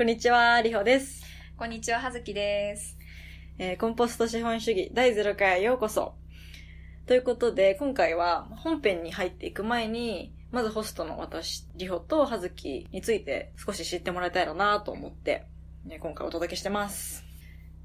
こんにちは、りほです。こんにちは、はずきです。えーコンポスト資本主義第0回へようこそ。ということで、今回は本編に入っていく前に、まずホストの私、りほとはずきについて少し知ってもらいたいなと思って、ね今回お届けしてます。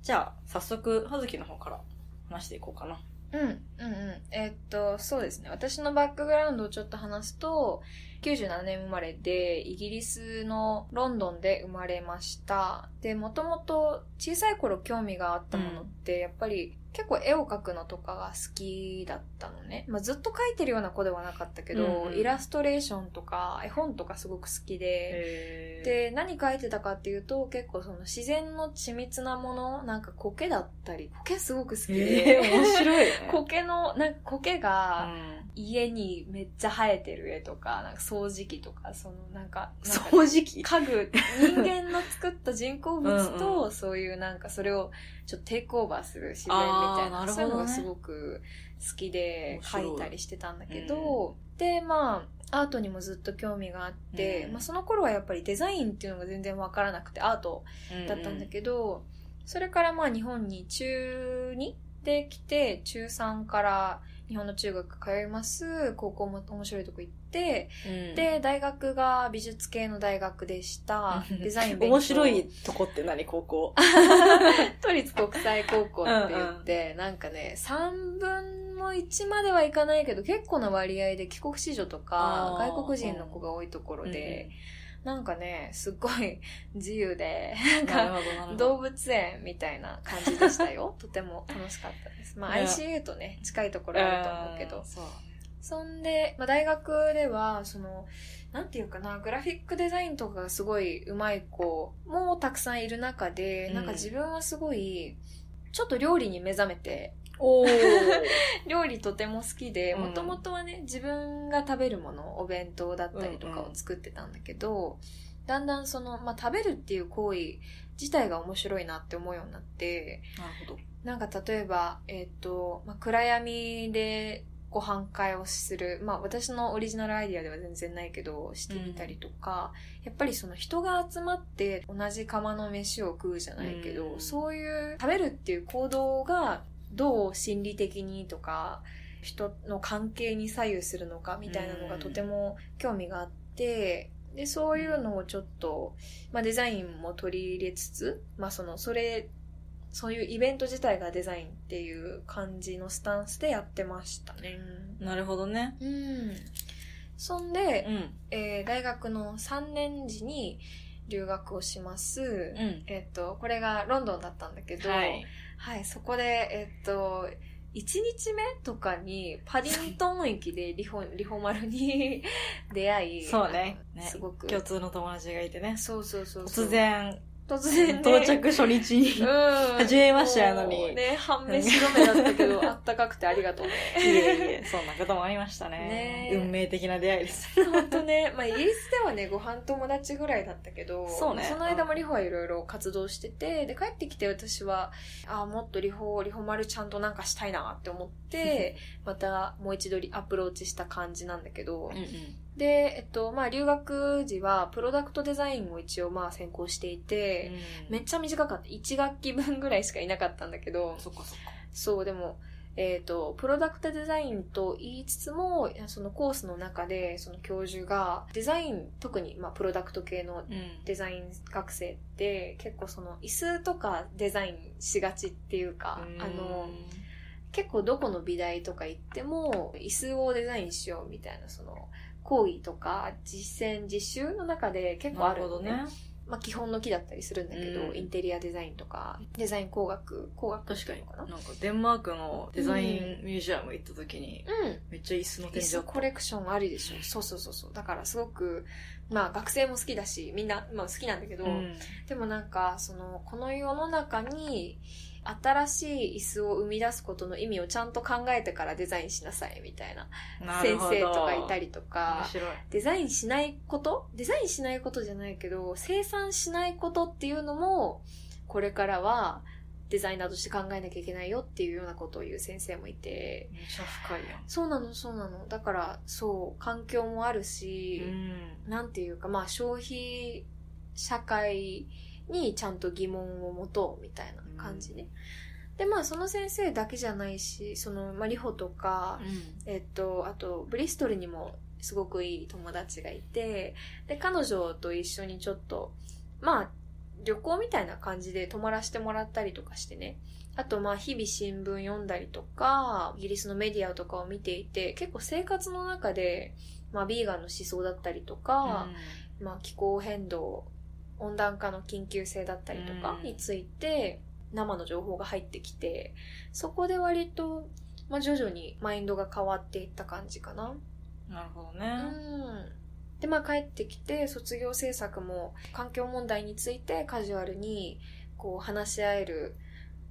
じゃあ、早速、はずきの方から話していこうかな。うん、うん、うん。えーっと、そうですね。私のバックグラウンドをちょっと話すと、97年生まれで、イギリスのロンドンで生まれました。で、もともと小さい頃興味があったものって、やっぱり結構絵を描くのとかが好きだったのね。まあ、ずっと描いてるような子ではなかったけど、うんうん。イラストレーションとか絵本とかすごく好きで、で、で何書いてたかっていうと結構その自然の緻密なものなんか苔だったり苔すごく好きで、えー、面白い、ね。苔のなんか苔うがん。家にめっちゃ生えてる絵とかなんか掃除機とかそのなんかなんか掃除機？家具人間の作った人工物とうんそういうなんかそれをちょっとテイクオーバーする自然みたいな。ね。そういうのがすごく好きで描い。たりしてたんだけど、でまあアートにもずっと興味があって、うん。まあ、その頃はやっぱりデザインっていうのが全然わからなくてアートだったんだけど、それからまあ日本に中2で来て中3から日本の中学通います。高校も面白いとこ行って、うん、で大学が美術系の大学でした。デザイン勉強。面白いとこって何？高校。都立国際高校って言って、なんかね3分の1まではいかないけど結構な割合で帰国子女とか外国人の子が多いところで、うんなんかねすっごい 自由で なんか。動物園みたいな感じでしたよ。とても楽しかったです。まあ ICU とね、近いところあると思うけどん。そう。そんで、まあ大学では、その、なんていうかな、グラフィックデザインとかがすごい上手い子もたくさんいる中で、うんなんか自分はすごい、ちょっと料理に目覚めて、おー。料理とても好きで、うんもともとはね、自分が食べるもの、お弁当だったりとかを作ってたんだけど、だんだんその、まあ食べるっていう行為自体が面白いなって思うようになって、なるほど。なんか例えば、えっ、と、まあ、暗闇でご飯会をする、まあ私のオリジナルアイディアでは全然ないけど、してみたりとか、やっぱりその人が集まって同じ釜の飯を食うじゃないけど、うんそういう食べるっていう行動がどう心理的にとか、人の関係に左右するのかみたいなのがとても興味があって、で、そういうのをちょっと、まあデザインも取り入れつつ、まあその、それ、そういうイベント自体がデザインっていう感じのスタンスでやってましたね。なるほどね。うん。そんで、うん。えー大学の3年時に留学をします。うん。えっと、これがロンドンだったんだけど、はい。はい、そこで、えっと、1日目とかにパディントン駅でリホ、リホマルに 出会い、そうねすごく。共通の友達がいてね。そうそうそうそう。突然、突然、ね、到着初日に。うん。初めましてやのにね、半目白目だったけど、あったかくてありがとうね。いえいえ、そんなこともありましたね。ねえ運命的な出会いです。本当ね、まあイギリスではね、ご飯友達ぐらいだったけど、そうねその間もリホはいろいろ活動してて、で、帰ってきて私は、ああ、もっとリホ、リホ丸ちゃんとなんかしたいなって思って、またもう一度リアプローチした感じなんだけど、うんうん。で、えっと、まあ留学時はプロダクトデザインを一応まあ専攻していて、めっちゃ短かった。1学期分ぐらいしかいなかったんだけど、そっかそっか。そう、でも、えっ、と、プロダクトデザインと言いつつも、そのコースの中で、その教授が、デザイン、特に、まあ、プロダクト系のうん。デザイン学生って、結構その、椅子とかデザインしがちっていうか、あの、結構どこの美大とか行っても、椅子をデザインしようみたいな、その、講義とか実践、実習の中で結構なあるのね。るほどね。まあ、基本の木だったりするんだけど、うんインテリアデザインとか、デザイン工学、工学確かにな。なんかデンマークのデザインミュージアム行った時に、うん。めっちゃ椅子の椅展示コレクションありでしょ。そうそうそうそう。だからすごく、まあ学生も好きだし、みんな、まあ好きなんだけど、うんでもなんか、その、この世の中に、新しい椅子を生み出すことの意味をちゃんと考えてからデザインしなさいみたいな先生とかいたりと面か。デザインしないこと？デザインしないことじゃないけど、生産しないことっていうのも、これからはデザイナーとして考えなきゃいけないよっていうようなことを言う先生もいて、めっちゃ深いやん。そうなの、そうなの。だから、そう、環境もあるし、うん。なんていうか、まあ消費社会にちゃんと疑問を持とうみたいな感じね。で、まあその先生だけじゃないし、その、まあリホとか、えっと、あと、ブリストルにもすごくいい友達がいて、で、彼女と一緒にちょっと、まあ、旅行みたいな感じで泊まらせてもらったりとかしてね。あと、まあ、日々新聞読んだりとか、イギリスのメディアとかを見ていて、結構生活の中で、まあ、ビーガンの思想だったりとか、まあ、気候変動、温暖化の緊急性だったりとかについて、生の情報が入ってきて、そこで割と、まあ、徐々にマインドが変わっていった感じかな。なるほどね。うん。で、まあ帰ってきて、卒業制作も環境問題についてカジュアルにこう話し合える、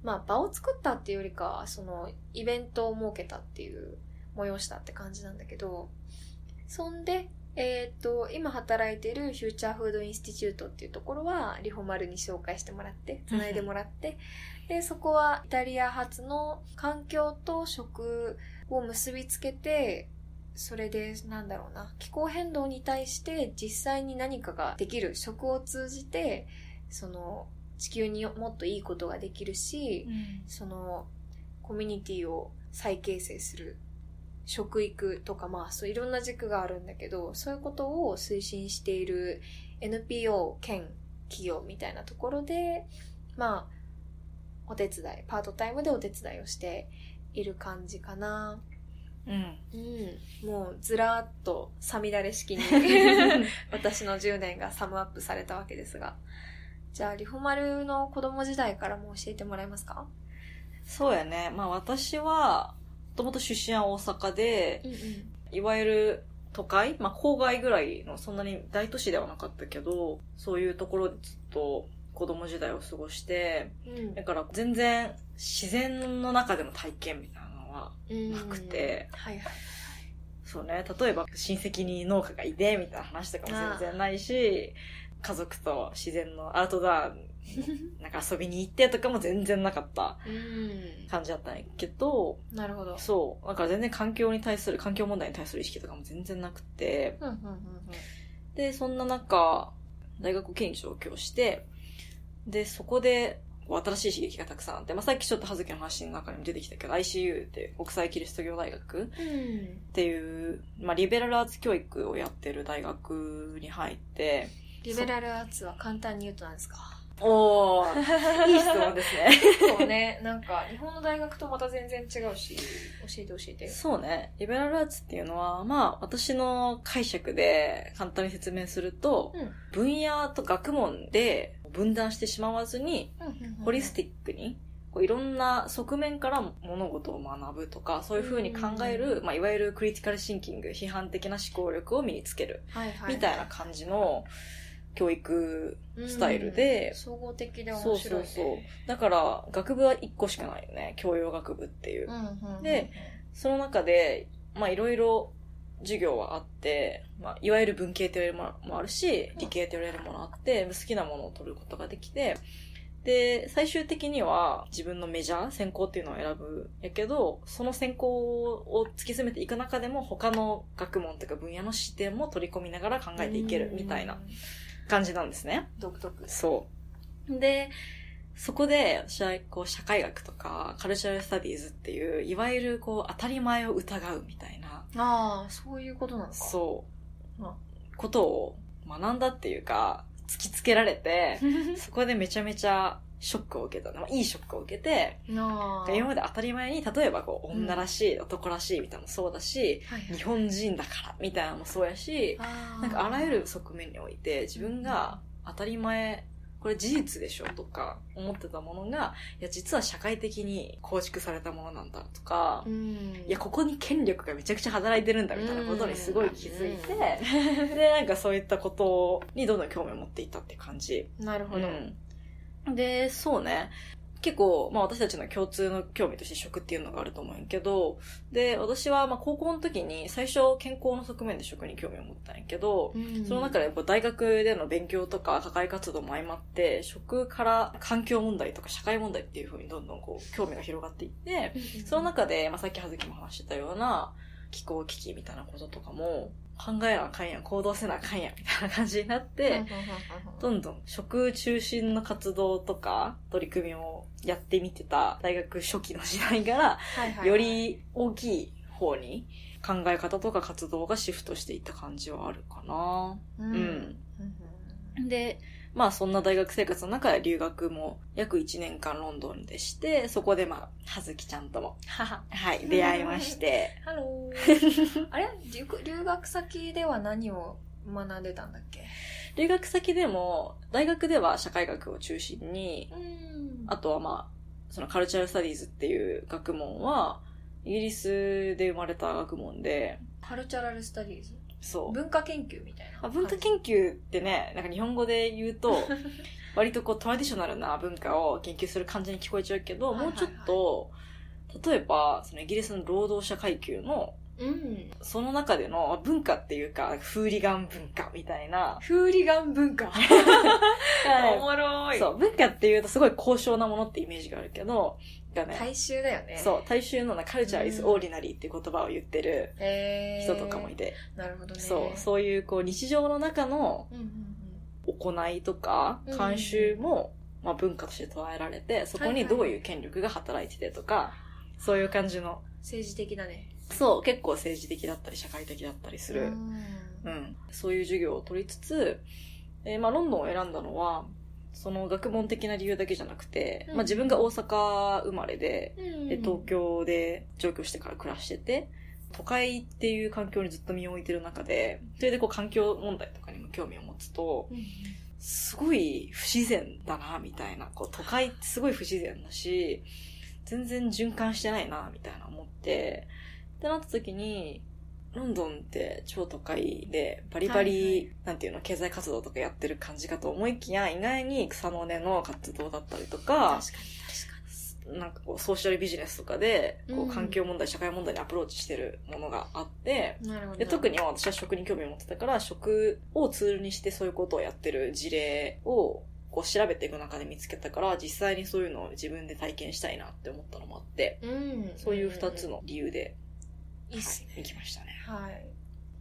まあ場を作ったっていうよりかは、そのイベントを設けたっていう、催したって感じなんだけど、そんで、えっ、と、今働いている Future Food Institute っていうところは、リホマルに紹介してもらって、つないでもらって、で、そこはイタリア発の環境と食を結びつけて、それで、なんだろうな、気候変動に対して実際に何かができる、食を通じて、その、地球にもっといいことができるし、その、コミュニティを再形成する、食育とか、まあ、そういろんな軸があるんだけど、そういうことを推進している NPO 兼企業みたいなところで、まあ、お手伝い、パートタイムでお手伝いをしている感じかな。うん。うん、もうずらーっとさみだれ式に 私の10年がサムアップされたわけですが。じゃあ、リホマルの子供時代からも教えてもらえますか？そうやね。まあ私は、もともと出身は大阪で、うんいわゆる都会まあ郊外ぐらいのそんなに大都市ではなかったけど、そういうところでずっと子供時代を過ごして、うん。だから全然自然の中での体験みたいなのはうん。なくて、はいはい。そうね、例えば親戚に農家がいてみたいな話とかも全然ないし、家族と自然のアウトドア、なんか遊びに行ってとかも全然なかったうん。感じだったんやけど、なるほど。そう。だから全然環境に対する、環境問題に対する意識とかも全然なくて、うんうんうんで、そんな中、大学経に上京して、で、そこで、新しい刺激がたくさんあって、まあ、さっきちょっと葉月の話の中にも出てきたけど、ICU って国際キリスト教大学っうん。ていう、まあ、リベラルアーツ教育をやってる大学に入って、リベラルアーツは簡単に言うとなんですか？おー、いい質問ですね。そうね。なんか、日本の大学とまた全然違うし、教えて教えて。そうね。リベラルアーツっていうのは、まあ、私の解釈で簡単に説明すると、うん。分野と学問で分断してしまわずに、ホリスティックに、こういろんな側面から物事を学ぶとか、そういう風に考える、まあ、いわゆるクリティカルシンキング、批判的な思考力を身につける、はいはい、みたいな感じの教育スタイルでうん総合的で面そう白い、ね。そうそう。だから、学部は1個しかないよね。教養学部っていう。うんうんうん。で、その中で、まあいろいろ授業はあって、まあいわゆる文系と言われるものもあるし、理系と言われるものあって、好きなものを取ることができて、で、最終的には自分のメジャー、専攻っていうのを選ぶやけど、その専攻を突き詰めていく中でも他の学問というか分野の視点も取り込みながら考えていけるみたいなうん。感じなんですね。独特。そう。で、そこで、私はこう、社会学とか、カルチャルスタディーズっていう、いわゆるこう、当たり前を疑うみたいな、ああ、そういうことなのか。そううん、ことを学んだっていうか、突きつけられて、そこでめちゃめちゃショックを受けた。まあいいショックを受けて。今まで当たり前に、例えばこう、うん女らしい、男らしいみたいなのもそうだし、はいはい日本人だからみたいなのもそうやし、なんかあらゆる側面において自分が当たり前、これ事実でしょとか思ってたものが、いや実は社会的に構築されたものなんだとかう、ん。いやここに権力がめちゃくちゃ働いてるんだみたいなことにすごい気づいて、で、なんかそういったことにどんどん興味を持っていったって感じ。なるほど。うん、で、そうね。結構、まあ私たちの共通の興味として食っていうのがあると思うんやけど、で、私はまあ高校の時に最初健康の側面で食に興味を持ったんやけど、うんその中でこう大学での勉強とか社会活動も相まって、食から環境問題とか社会問題っていう風にどんどんこう興味が広がっていって、その中で、まあ、さっき葉月も話してたような気候危機みたいなこととかも考えなあかんやん、行動せなあかんやん、みたいな感じになって、どんどん食中心の活動とか取り組みをやってみてた大学初期の時代から、より大きい方に考え方とか活動がシフトしていった感じはあるかな。うんうんうん。で、まあそんな大学生活の中で留学も約1年間ロンドンでして、そこでまあ、はずきちゃんとも、はい、出会いまして、ハロー。あれ？留留学先では何を学んでたんだっけ？留学先でも、大学では社会学を中心に、うん。あとはまあ、そのカルチャルスタディーズっていう学問は、イギリスで生まれた学問で、カルチャラルスタディーズ？そう。文化研究みたいなあ文化研究ってね、なんか日本語で言うと、割とこうトラディショナルな文化を研究する感じに聞こえちゃうけど、はいはいはい。もうちょっと、例えば、そのイギリスの労働者階級の、うん。その中での文化っていうか、フーリガン文化みたいな。フーリガン文化 おもろい。そう、文化っていうとすごい高尚なものってイメージがあるけど、がね、大衆だよね。そう、大衆のなカルチャー is うん。ordinary っていう言葉を言ってる人とかもいて、なるほどね。そう、そういうこう日常の中の行いとかうん。慣習も、まあ、文化として捉えられて、そこにどういう権力が働いててとか、そういう感じの、政治的だね。そう、結構政治的だったり社会的だったりする、うん。うん、そういう授業を取りつつ、えーまあ、ロンドンを選んだのは、その学問的な理由だけじゃなくて、うん。まあ、自分が大阪生まれで、うんで、東京で上京してから暮らしてて、都会っていう環境にずっと身を置いてる中で、それでこう環境問題とかにも興味を持つと、うん。すごい不自然だな、みたいな。こう都会ってすごい不自然だし、全然循環してないな、みたいな思って、ってなった時に、ロンドンって超都会でバリバリ、はいはい。なんていうの、経済活動とかやってる感じかと思いきや、意外に草の根の活動だったりとか、確かになんかこうソーシャルビジネスとかで、こうん。う環境問題、社会問題にアプローチしてるものがあって、確かになるほど。で特に私は食に興味を持ってたから、食をツールにしてそういうことをやってる事例をこう調べていく中で見つけたから、実際にそういうのを自分で体験したいなって思ったのもあって、うん。そういう二つの理由で、いいっすね。はい行きましたね。はい。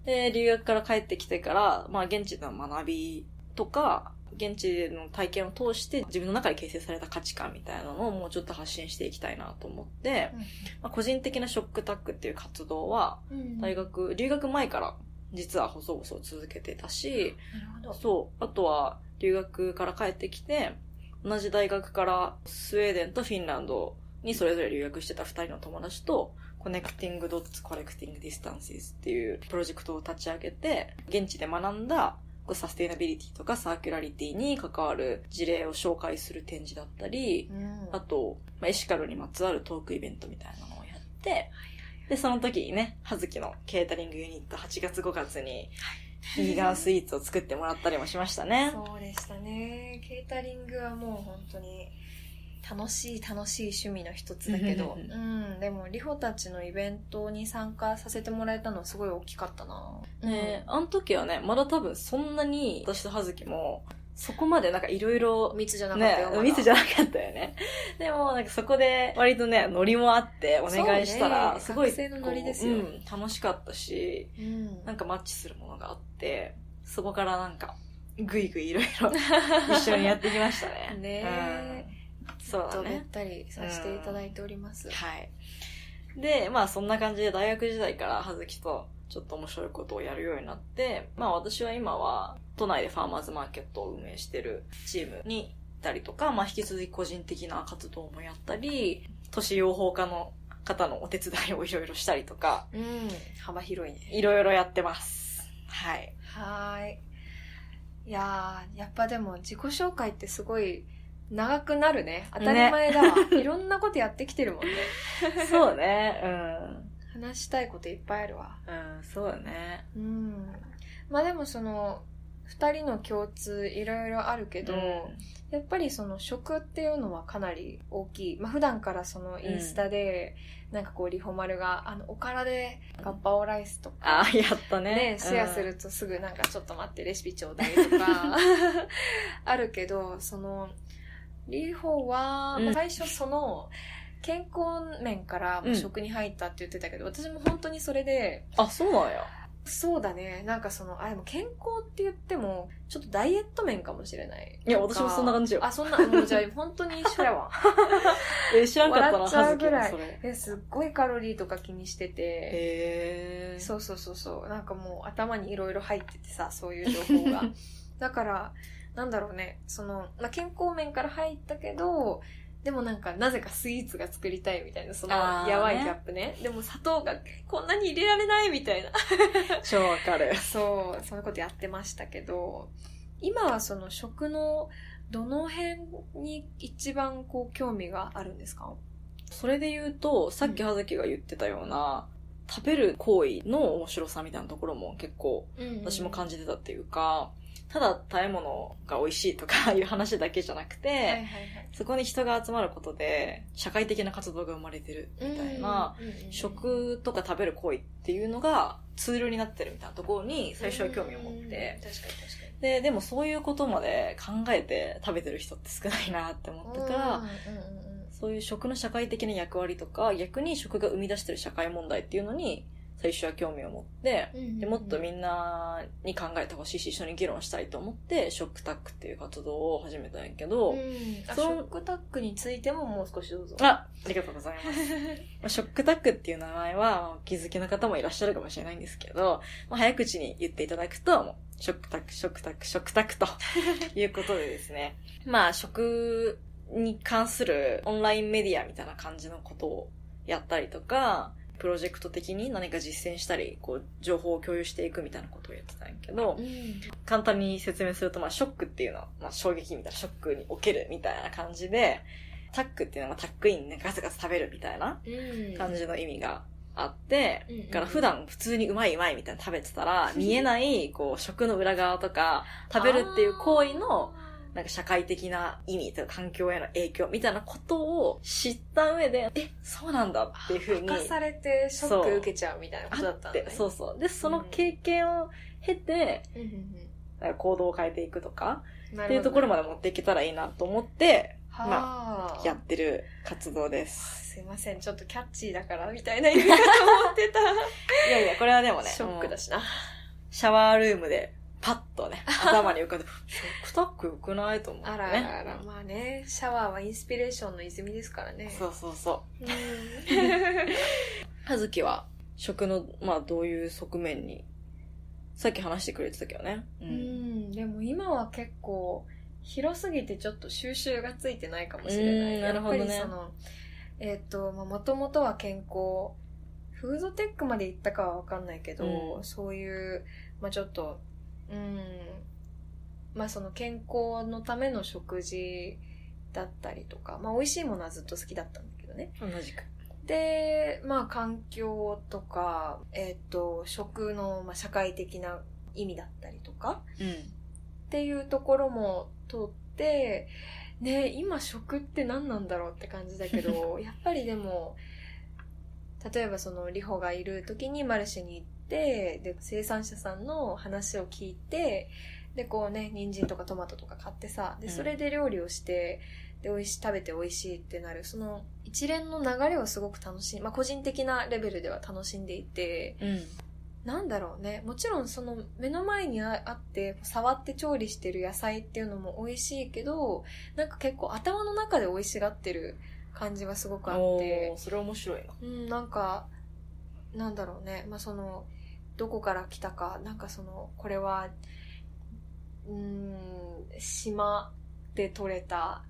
で、留学から帰ってきてから、まあ現地での学びとか、現地での体験を通して自分の中で形成された価値観みたいなのをもうちょっと発信していきたいなと思って、まあ、個人的なショックタックっていう活動は、うん。大学、留学前から実は細々続けてたし、なるほど。そう、あとは留学から帰ってきて、同じ大学からスウェーデンとフィンランドにそれぞれ留学してた二人の友達と、Connecting Dots Collecting Distances っていうプロジェクトを立ち上げて、現地で学んだサステイナビリティとかサーキュラリティに関わる事例を紹介する展示だったり、うん。あと、まあ、エシカルにまつわるトークイベントみたいなのをやって、で、その時にね、はずきのケータリングユニット8月5月に、ビーガンスイーツを作ってもらったりもしましたね。そうでしたね。ケータリングはもう本当に楽しい楽しい趣味の一つだけど。うんうんでもリホたちのイベントに参加させてもらえたのはすごい大きかったな。ねあの時はね、まだ多分そんなに、私とはずきも、そこまでなんかいろいろ、密じゃなかったねよ、まだ、密じゃなかったよね。でも、なんかそこで割とね、ノリもあってお願いしたら、ね。すごい、学生のノリですよ。こううん、楽しかったし、うん。なんかマッチするものがあって、そこからなんか、ぐいぐいいろいろ 一緒にやってきましたね。ねえ。うんそうだね。とべったりさせていただいております、はい。で、まあそんな感じで大学時代から葉月とちょっと面白いことをやるようになって、まあ私は今は都内でファーマーズマーケットを運営してるチームに行ったりとか、まあ引き続き個人的な活動もやったり、都市養蜂家の方のお手伝いをいろいろしたりとか、うん幅広いねいろいろやってます。はい。はーいいやーやっぱでも自己紹介ってすごい長くなるね。当たり前だわ、いろんなことやってきてるもんね。そうね。うん。話したいこといっぱいあるわ。うん、そうだね。うん。まあでもその2人の共通いろいろあるけど、やっぱりその食っていうのはかなり大きい、まあ普段からそのインスタで、なんかこうリホマルがあのおからでガッパオライスとか、ああ、やったね。ね、シェアするとすぐなんかちょっと待ってレシピちょうだいとか あるけどそのリホは、うん最初その健康面から食に入ったって言ってたけど、私も本当にそれでうん。あ、そうなんや。そうだね。なんかその、あ、でも健康って言っても、ちょっとダイエット面かもしれない。いや私もそんな感じよあ、そんな、もうじゃあ本当に一緒やわ。え、知らんかったな、笑っちぐらい。え、すっごいカロリーとか気にしてて。へー。そうそうそうそう。なんかもう頭にいろいろ入っててさ、そういう情報が。だから、なんだろうね、その、まあ、健康面から入ったけど、でもなんか、なぜかスイーツが作りたいみたいな、その、やばいギャップね。でも砂糖がこんなに入れられないみたいな。超わかる。そう、そういうことやってましたけど、今はその食のどの辺に一番こう興味があるんですか？それで言うと、さっき葉月が言ってたような、食べる行為の面白さみたいなところも結構私も感じじてたっていうか、ただ食べ物が美味しいとか いう話だけじゃなくて、はいはいはい。そこに人が集まることで社会的な活動が生まれてるみたいな、食とか食べる行為っていうのがツールになってるみたいなところに最初は興味を持って、うん確かに確かに。で、でもそういうことまで考えて食べてる人って少ないなって思ったから、そういう食の社会的な役割とか、逆に食が生み出してる社会問題っていうのに、最初は興味を持って、でもっとみんなに考えてほしいし、一緒に議論したいと思って、ショックタックっていう活動を始めたんやけど、うんあショックタックについてももう少しどうぞ。あ、ありがとうございます。ま あショックタックっていう名前は、お気づきの方もいらっしゃるかもしれないんですけど、まあ、早口に言っていただくと、もうショックタック、ショックタック、ショックタックということでですね。まあ、食に関するオンラインメディアみたいな感じのことをやったりとか、プロジェクト的に何か実践したり、こう、情報を共有していくみたいなことをやってたんやけど、うん。簡単に説明すると、まあ、ショックっていうのは、まあ、衝撃みたいな、ショックに起きるみたいな感じで、タックっていうのは、タックインね、ガツガツ食べるみたいなうん。感じの意味があって、うんから普段普通にうまいうまいみたいな食べてたら、見えない、こう、食の裏側とか、食べるっていう行為の、なんか社会的な意味とか環境への影響みたいなことを知った上で、え、そうなんだっていうふうに。明かされてショック受けちゃうみたいなことだったんだね。あって、そう。そう。で、その経験を経て、うん行動を変えていくとか、っていうところまで持っていけたらいいなと思って、はあ。やってる活動です。すいません。ちょっとキャッチーだからみたいな意味かと思ってた。いやいや、これはでもね、ショックだしな。シャワールームで、パッとね、頭に浮かんで、ショックタック良くないと思ってね。あらあらあらまあねシャワーはインスピレーションの泉ですからねそうそうそう。うんはずきは、食の、まあ、どういう側面に、さっき話してくれてたけどね。う。うんんでも今は結構広すぎてちょっと収集がついてないかもしれない。うんなるほどねやっぱりその、えっ、と、まあ、もともとは健康、フードテックまで行ったかはわかんないけど、うんそういう、まあ、ちょっと、うん、まあその健康のための食事だったりとか、まあ美味しいものはずっと好きだったんだけどね。同じく。で、まあ環境とか、えっ、と、食の、まあ、社会的な意味だったりとか、うん。っていうところも通って、ね、今食って何なんだろうって感じだけど、やっぱりでも、例えばそのリホがいる時にマルシェに行って、で、生産者さんの話を聞いて、で、こうね、人参とかトマトとか買ってさ、で、うんそれで料理をして、で、美味しい、食べて美味しいってなる、その一連の流れをすごく楽しい、まあ個人的なレベルでは楽しんでいて、うん。なんだろうね。もちろんその目の前にああって、触って調理してる野菜っていうのも美味しいけど、なんか結構頭の中で美味しがってる感じがすごくあおってー、それ面白いな。うん、なんか、なんだろうね。まあその、どこから来たか、なんかその、これは、うーん、島で採れた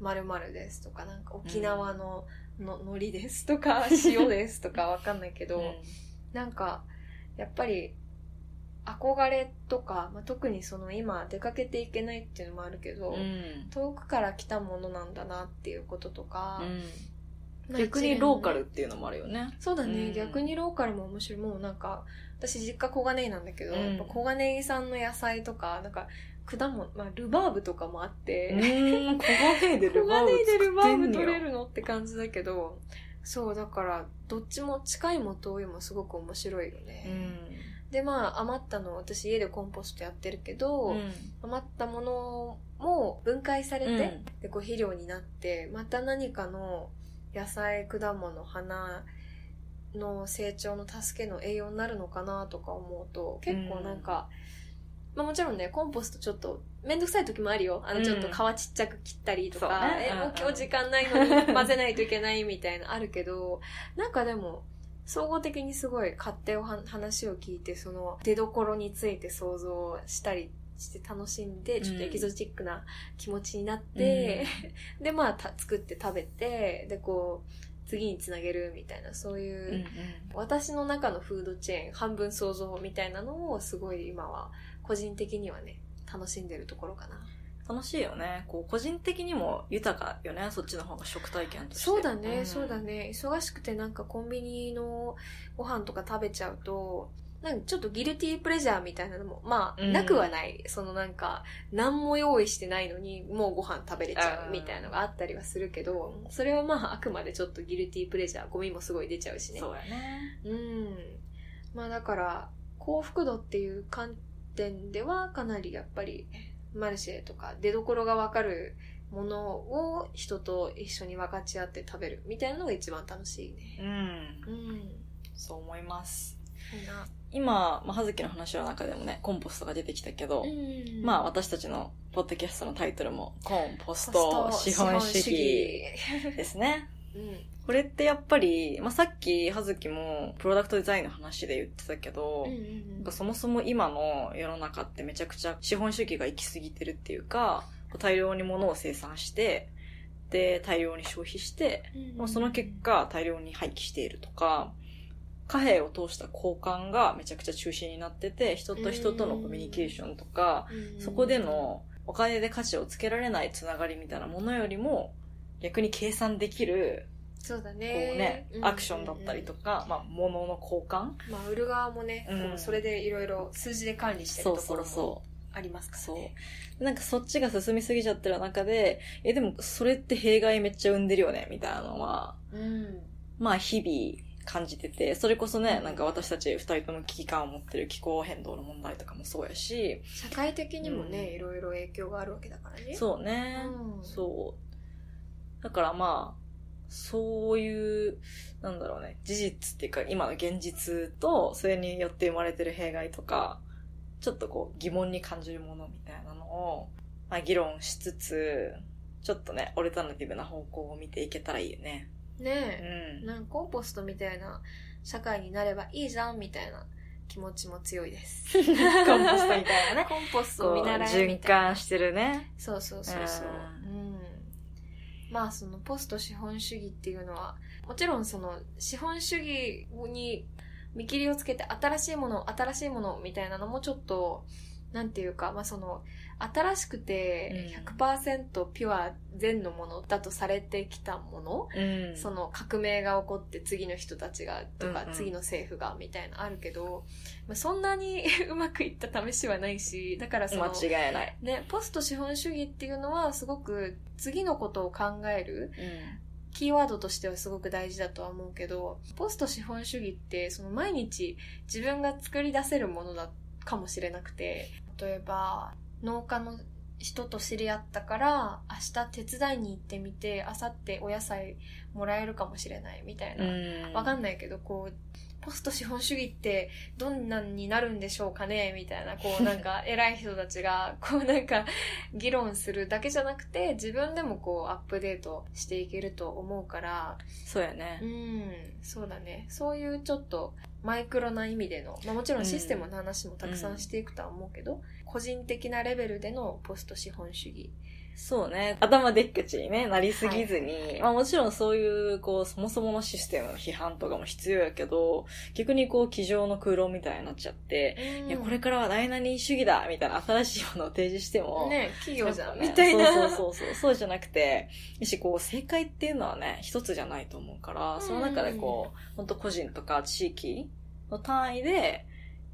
〇〇ですとか、なんか沖縄のの海苔ですとか、塩ですとかわかんないけど、なんか、やっぱり、憧れとか、まあ、特にその今出かけていけないっていうのもあるけど、うん。遠くから来たものなんだなっていうこととか、逆にローカルっていうのもあるよね。そうだね、うん逆にローカルも面白い。もうなんか、私実家小金井なんだけど、うんやっぱ小金井産の野菜とか、なんか、果物、まあ、ルバーブとかもあって、うん。小金井でル小バーブ金井でルバーブ取れるのって感じだけど、そう、だから、どっちも近いも遠いもすごく面白いよね。で、まあ、余ったの、私家でコンポストやってるけど、うん。余ったものも分解されて、うんでこう肥料になってまた何かの野菜果物花の成長の助けの栄養になるのかなとか思うと結構なんか、まあもちろんねコンポストちょっとめんどくさい時もあるよ。あのちょっと皮ちっちゃく切ったりとか、そうね。えもう今日時間ないのに 混ぜないといけないみたいなあるけどなんかでも総合的にすごい勝手をは話を聞いてその出どころについて想像したりして楽しんでちょっとエキゾチックな気持ちになって、でまあた作って食べてでこう次につなげるみたいなそういう、うんうん私の中のフードチェーン半分想像みたいなのをすごい今は個人的にはね楽しんでるところかな楽しいよね。こう、個人的にも豊かよね。そっちの方が食体験として。そうだね、んそうだ。ね忙しくてなんかコンビニのご飯とか食べちゃうとなんかちょっとギルティープレジャーみたいなのもまあ、うんなくはないそのなんか何も用意してないのにもうご飯食べれちゃうみたいなのがあったりはするけどそれはまああくまでちょっとギルティープレジャーゴミもすごい出ちゃうしねそうやね。うん。まあだから、幸福度っていう観点ではかなりやっぱりマルシェとか出どころがわかるものを人と一緒に分かち合って食べるみたいなのが一番楽しいね。うん。うん。そう思います。いいな。今、まあ、はずきの話の中でもね、コンポストが出てきたけど、うんまあ、私たちのポッドキャストのタイトルも、コンポスト資本主義ですね。うん。これってやっぱり、まあ、さっき、はずきも、プロダクトデザインの話で言ってたけど、そもそも今の世の中ってめちゃくちゃ資本主義が行き過ぎてるっていうか、大量に物を生産して、で、大量に消費して、うんもうその結果大量に廃棄しているとか、貨幣を通した交換がめちゃくちゃ中心になってて、人と人とのコミュニケーションとか、うん。そこでのお金で価値をつけられないつながりみたいなものよりも、逆に計算できる、そうだこうねね、アクションだったりとか、まあ、物の交換。まあ売る側もね、うん。それでいろいろ数字で管理してるそうところもそうそありますからそう。ね。。なんかそっちが進みすぎちゃってる中で、え、でもそれって弊害めっちゃ生んでるよね、みたいなのは、うん。まあ日々感じてて、それこそね、なんか私たち二人とも危機感を持ってる気候変動の問題とかもそうやし、社会的にもね、うんいろいろ影響があるわけだからね。そうね、うんそう。だからまあ、そういう、なんだろうね、事実っていうか今の現実と、それによって生まれてる弊害とか、ちょっとこう疑問に感じるものみたいなのを、まあ議論しつつ、ちょっとね、オルタナティブな方向を見ていけたらいいよね。うねえ、ん。なんかコンポストみたいな社会になればいいじゃんみたいな気持ちも強いです。コンポストみたいなね。コンポストを見習いな。環してるね。そうそうそうそう。うん。まあそのポスト資本主義っていうのは、もちろんその資本主義に見切りをつけて新しいもの、新しいものみたいなのもちょっと、なんていうか、まあその、新しくてうん100%ピュア全のものだとされてきたもの、うん。その革命が起こって次の人たちがとか、うんうん次の政府がみたいなあるけど、まあ、そんなに うまくいった試しはないしだからその、間違いない。ね、ポスト資本主義っていうのはすごく次のことを考えるキーワードとしてはすごく大事だとは思うけどポスト資本主義ってその毎日自分が作り出せるものだかもしれなくて例えば農家の人と知り合ったから明日手伝いに行ってみて明後日お野菜もらえるかもしれないみたいな、うん。わかんないけど、こう、ポスト資本主義ってどんなんになるんでしょうかねみたいな、こうなんか 偉い人たちが、こうなんか議論するだけじゃなくて、自分でもこうアップデートしていけると思うから、そうやねう。ん、そうだね。そういうちょっとマイクロな意味での、まあもちろんシステムの話もたくさんしていくとは思うけど、個人的なレベルでのポスト資本主義。そうね。頭でっかちにね、なりすぎずに、まあもちろんそういう、こう、そもそものシステムの批判とかも必要やけど、逆にこう、机上の空論みたいになっちゃって、いや、これからは何々主義だみたいな新しいものを提示しても、ね、企業じゃん、ね。みたいな。そうそうそうそう。そうじゃなくて、し、こう、正解っていうのはね、一つじゃないと思うから、その中でこう、本当個人とか地域の単位で、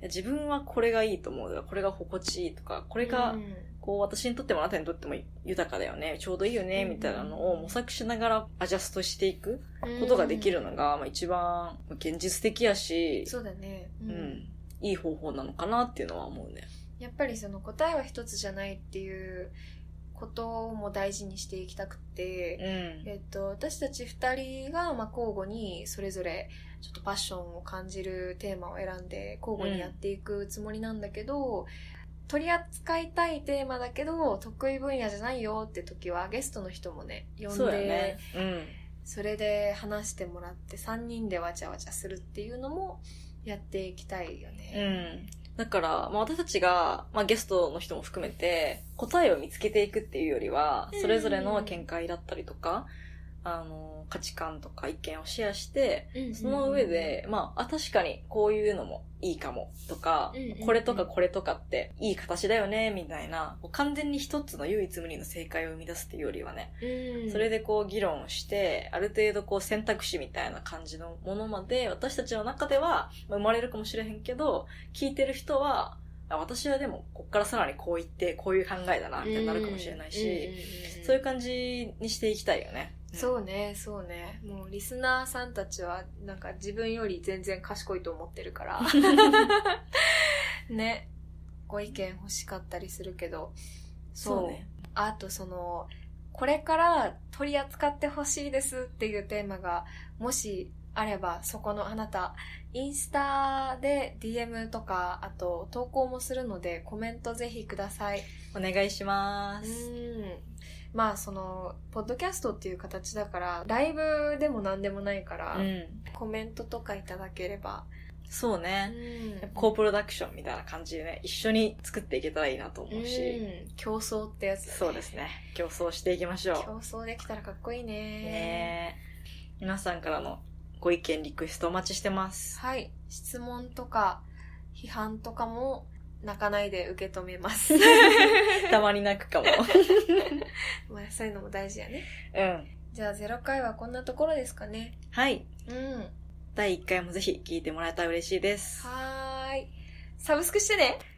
自分はこれがいいと思うとか、これが心地いいとか、これが、こう、私にとってもあなたにとっても豊かだよね、ちょうどいいよね、みたいなのを模索しながらアジャストしていくうんことができるのが、まあ一番現実的やし、そうだね。うん、いい方法なのかなっていうのは思うね。やっぱりその答えは一つじゃないっていうことも大事にしていきたくて、うん。えっと、私たち二人が、まあ、交互にそれぞれちょっとパッションを感じるテーマを選んで交互にやっていくつもりなんだけど、取り扱いたいテーマだけど得意分野じゃないよって時はゲストの人もね呼んそうでやね。うん。それで話してもらって3人でわちゃわちゃするっていうのもやっていきたいようね。ん。だから、まあ、私たちが、まあ、ゲストの人も含めて、答えを見つけていくっていうよりはう、んそれぞれの見解だったりとか、あの、価値観とか意見をシェアして、その上で、まあ、あ、確かにこういうのもいいかもとかうんうんうん、これとかこれとかっていい形だよね、みたいな、完全に一つの唯一無二の正解を生み出すっていうよりはね、うん。それでこう議論して、ある程度こう選択肢みたいな感じのものまで、私たちの中ではまあ生まれるかもしれへんけど、聞いてる人は、あ私はでもこっからさらにこう言って、こういう考えだな、ってなるかもしれないし、そういう感じにしていきたいよね。そうね、そうね。もうリスナーさんたちはなんか自分より全然賢いと思ってるから。ね。ご意見欲しかったりするけど。そう。ね。あとその、これから取り扱ってほしいですっていうテーマが、もしあれば、そこのあなた、インスタで DM とか、あと投稿もするので、コメントぜひください。お願いしまうす。ん。まあその、ポッドキャストっていう形だから、ライブでも何でもないから、うん。コメントとかいただければ。そうね。やっぱコープロダクションみたいな感じでね、一緒に作っていけたらいいなと思うし、うん競争ってやつだねそうですね。競争していきましょう。競争できたらかっこいいね。ねえ皆さんからのご意見、リクエストお待ちしてます。はい。質問とか、批判とかも、泣かないで受け止めます。たまに泣くかも。まあ、そういうのも大事やね。うん。じゃあ、0回はこんなところですかね。はい。うん。第1回もぜひ聞いてもらえたら嬉しいです。はーい。サブスクしてね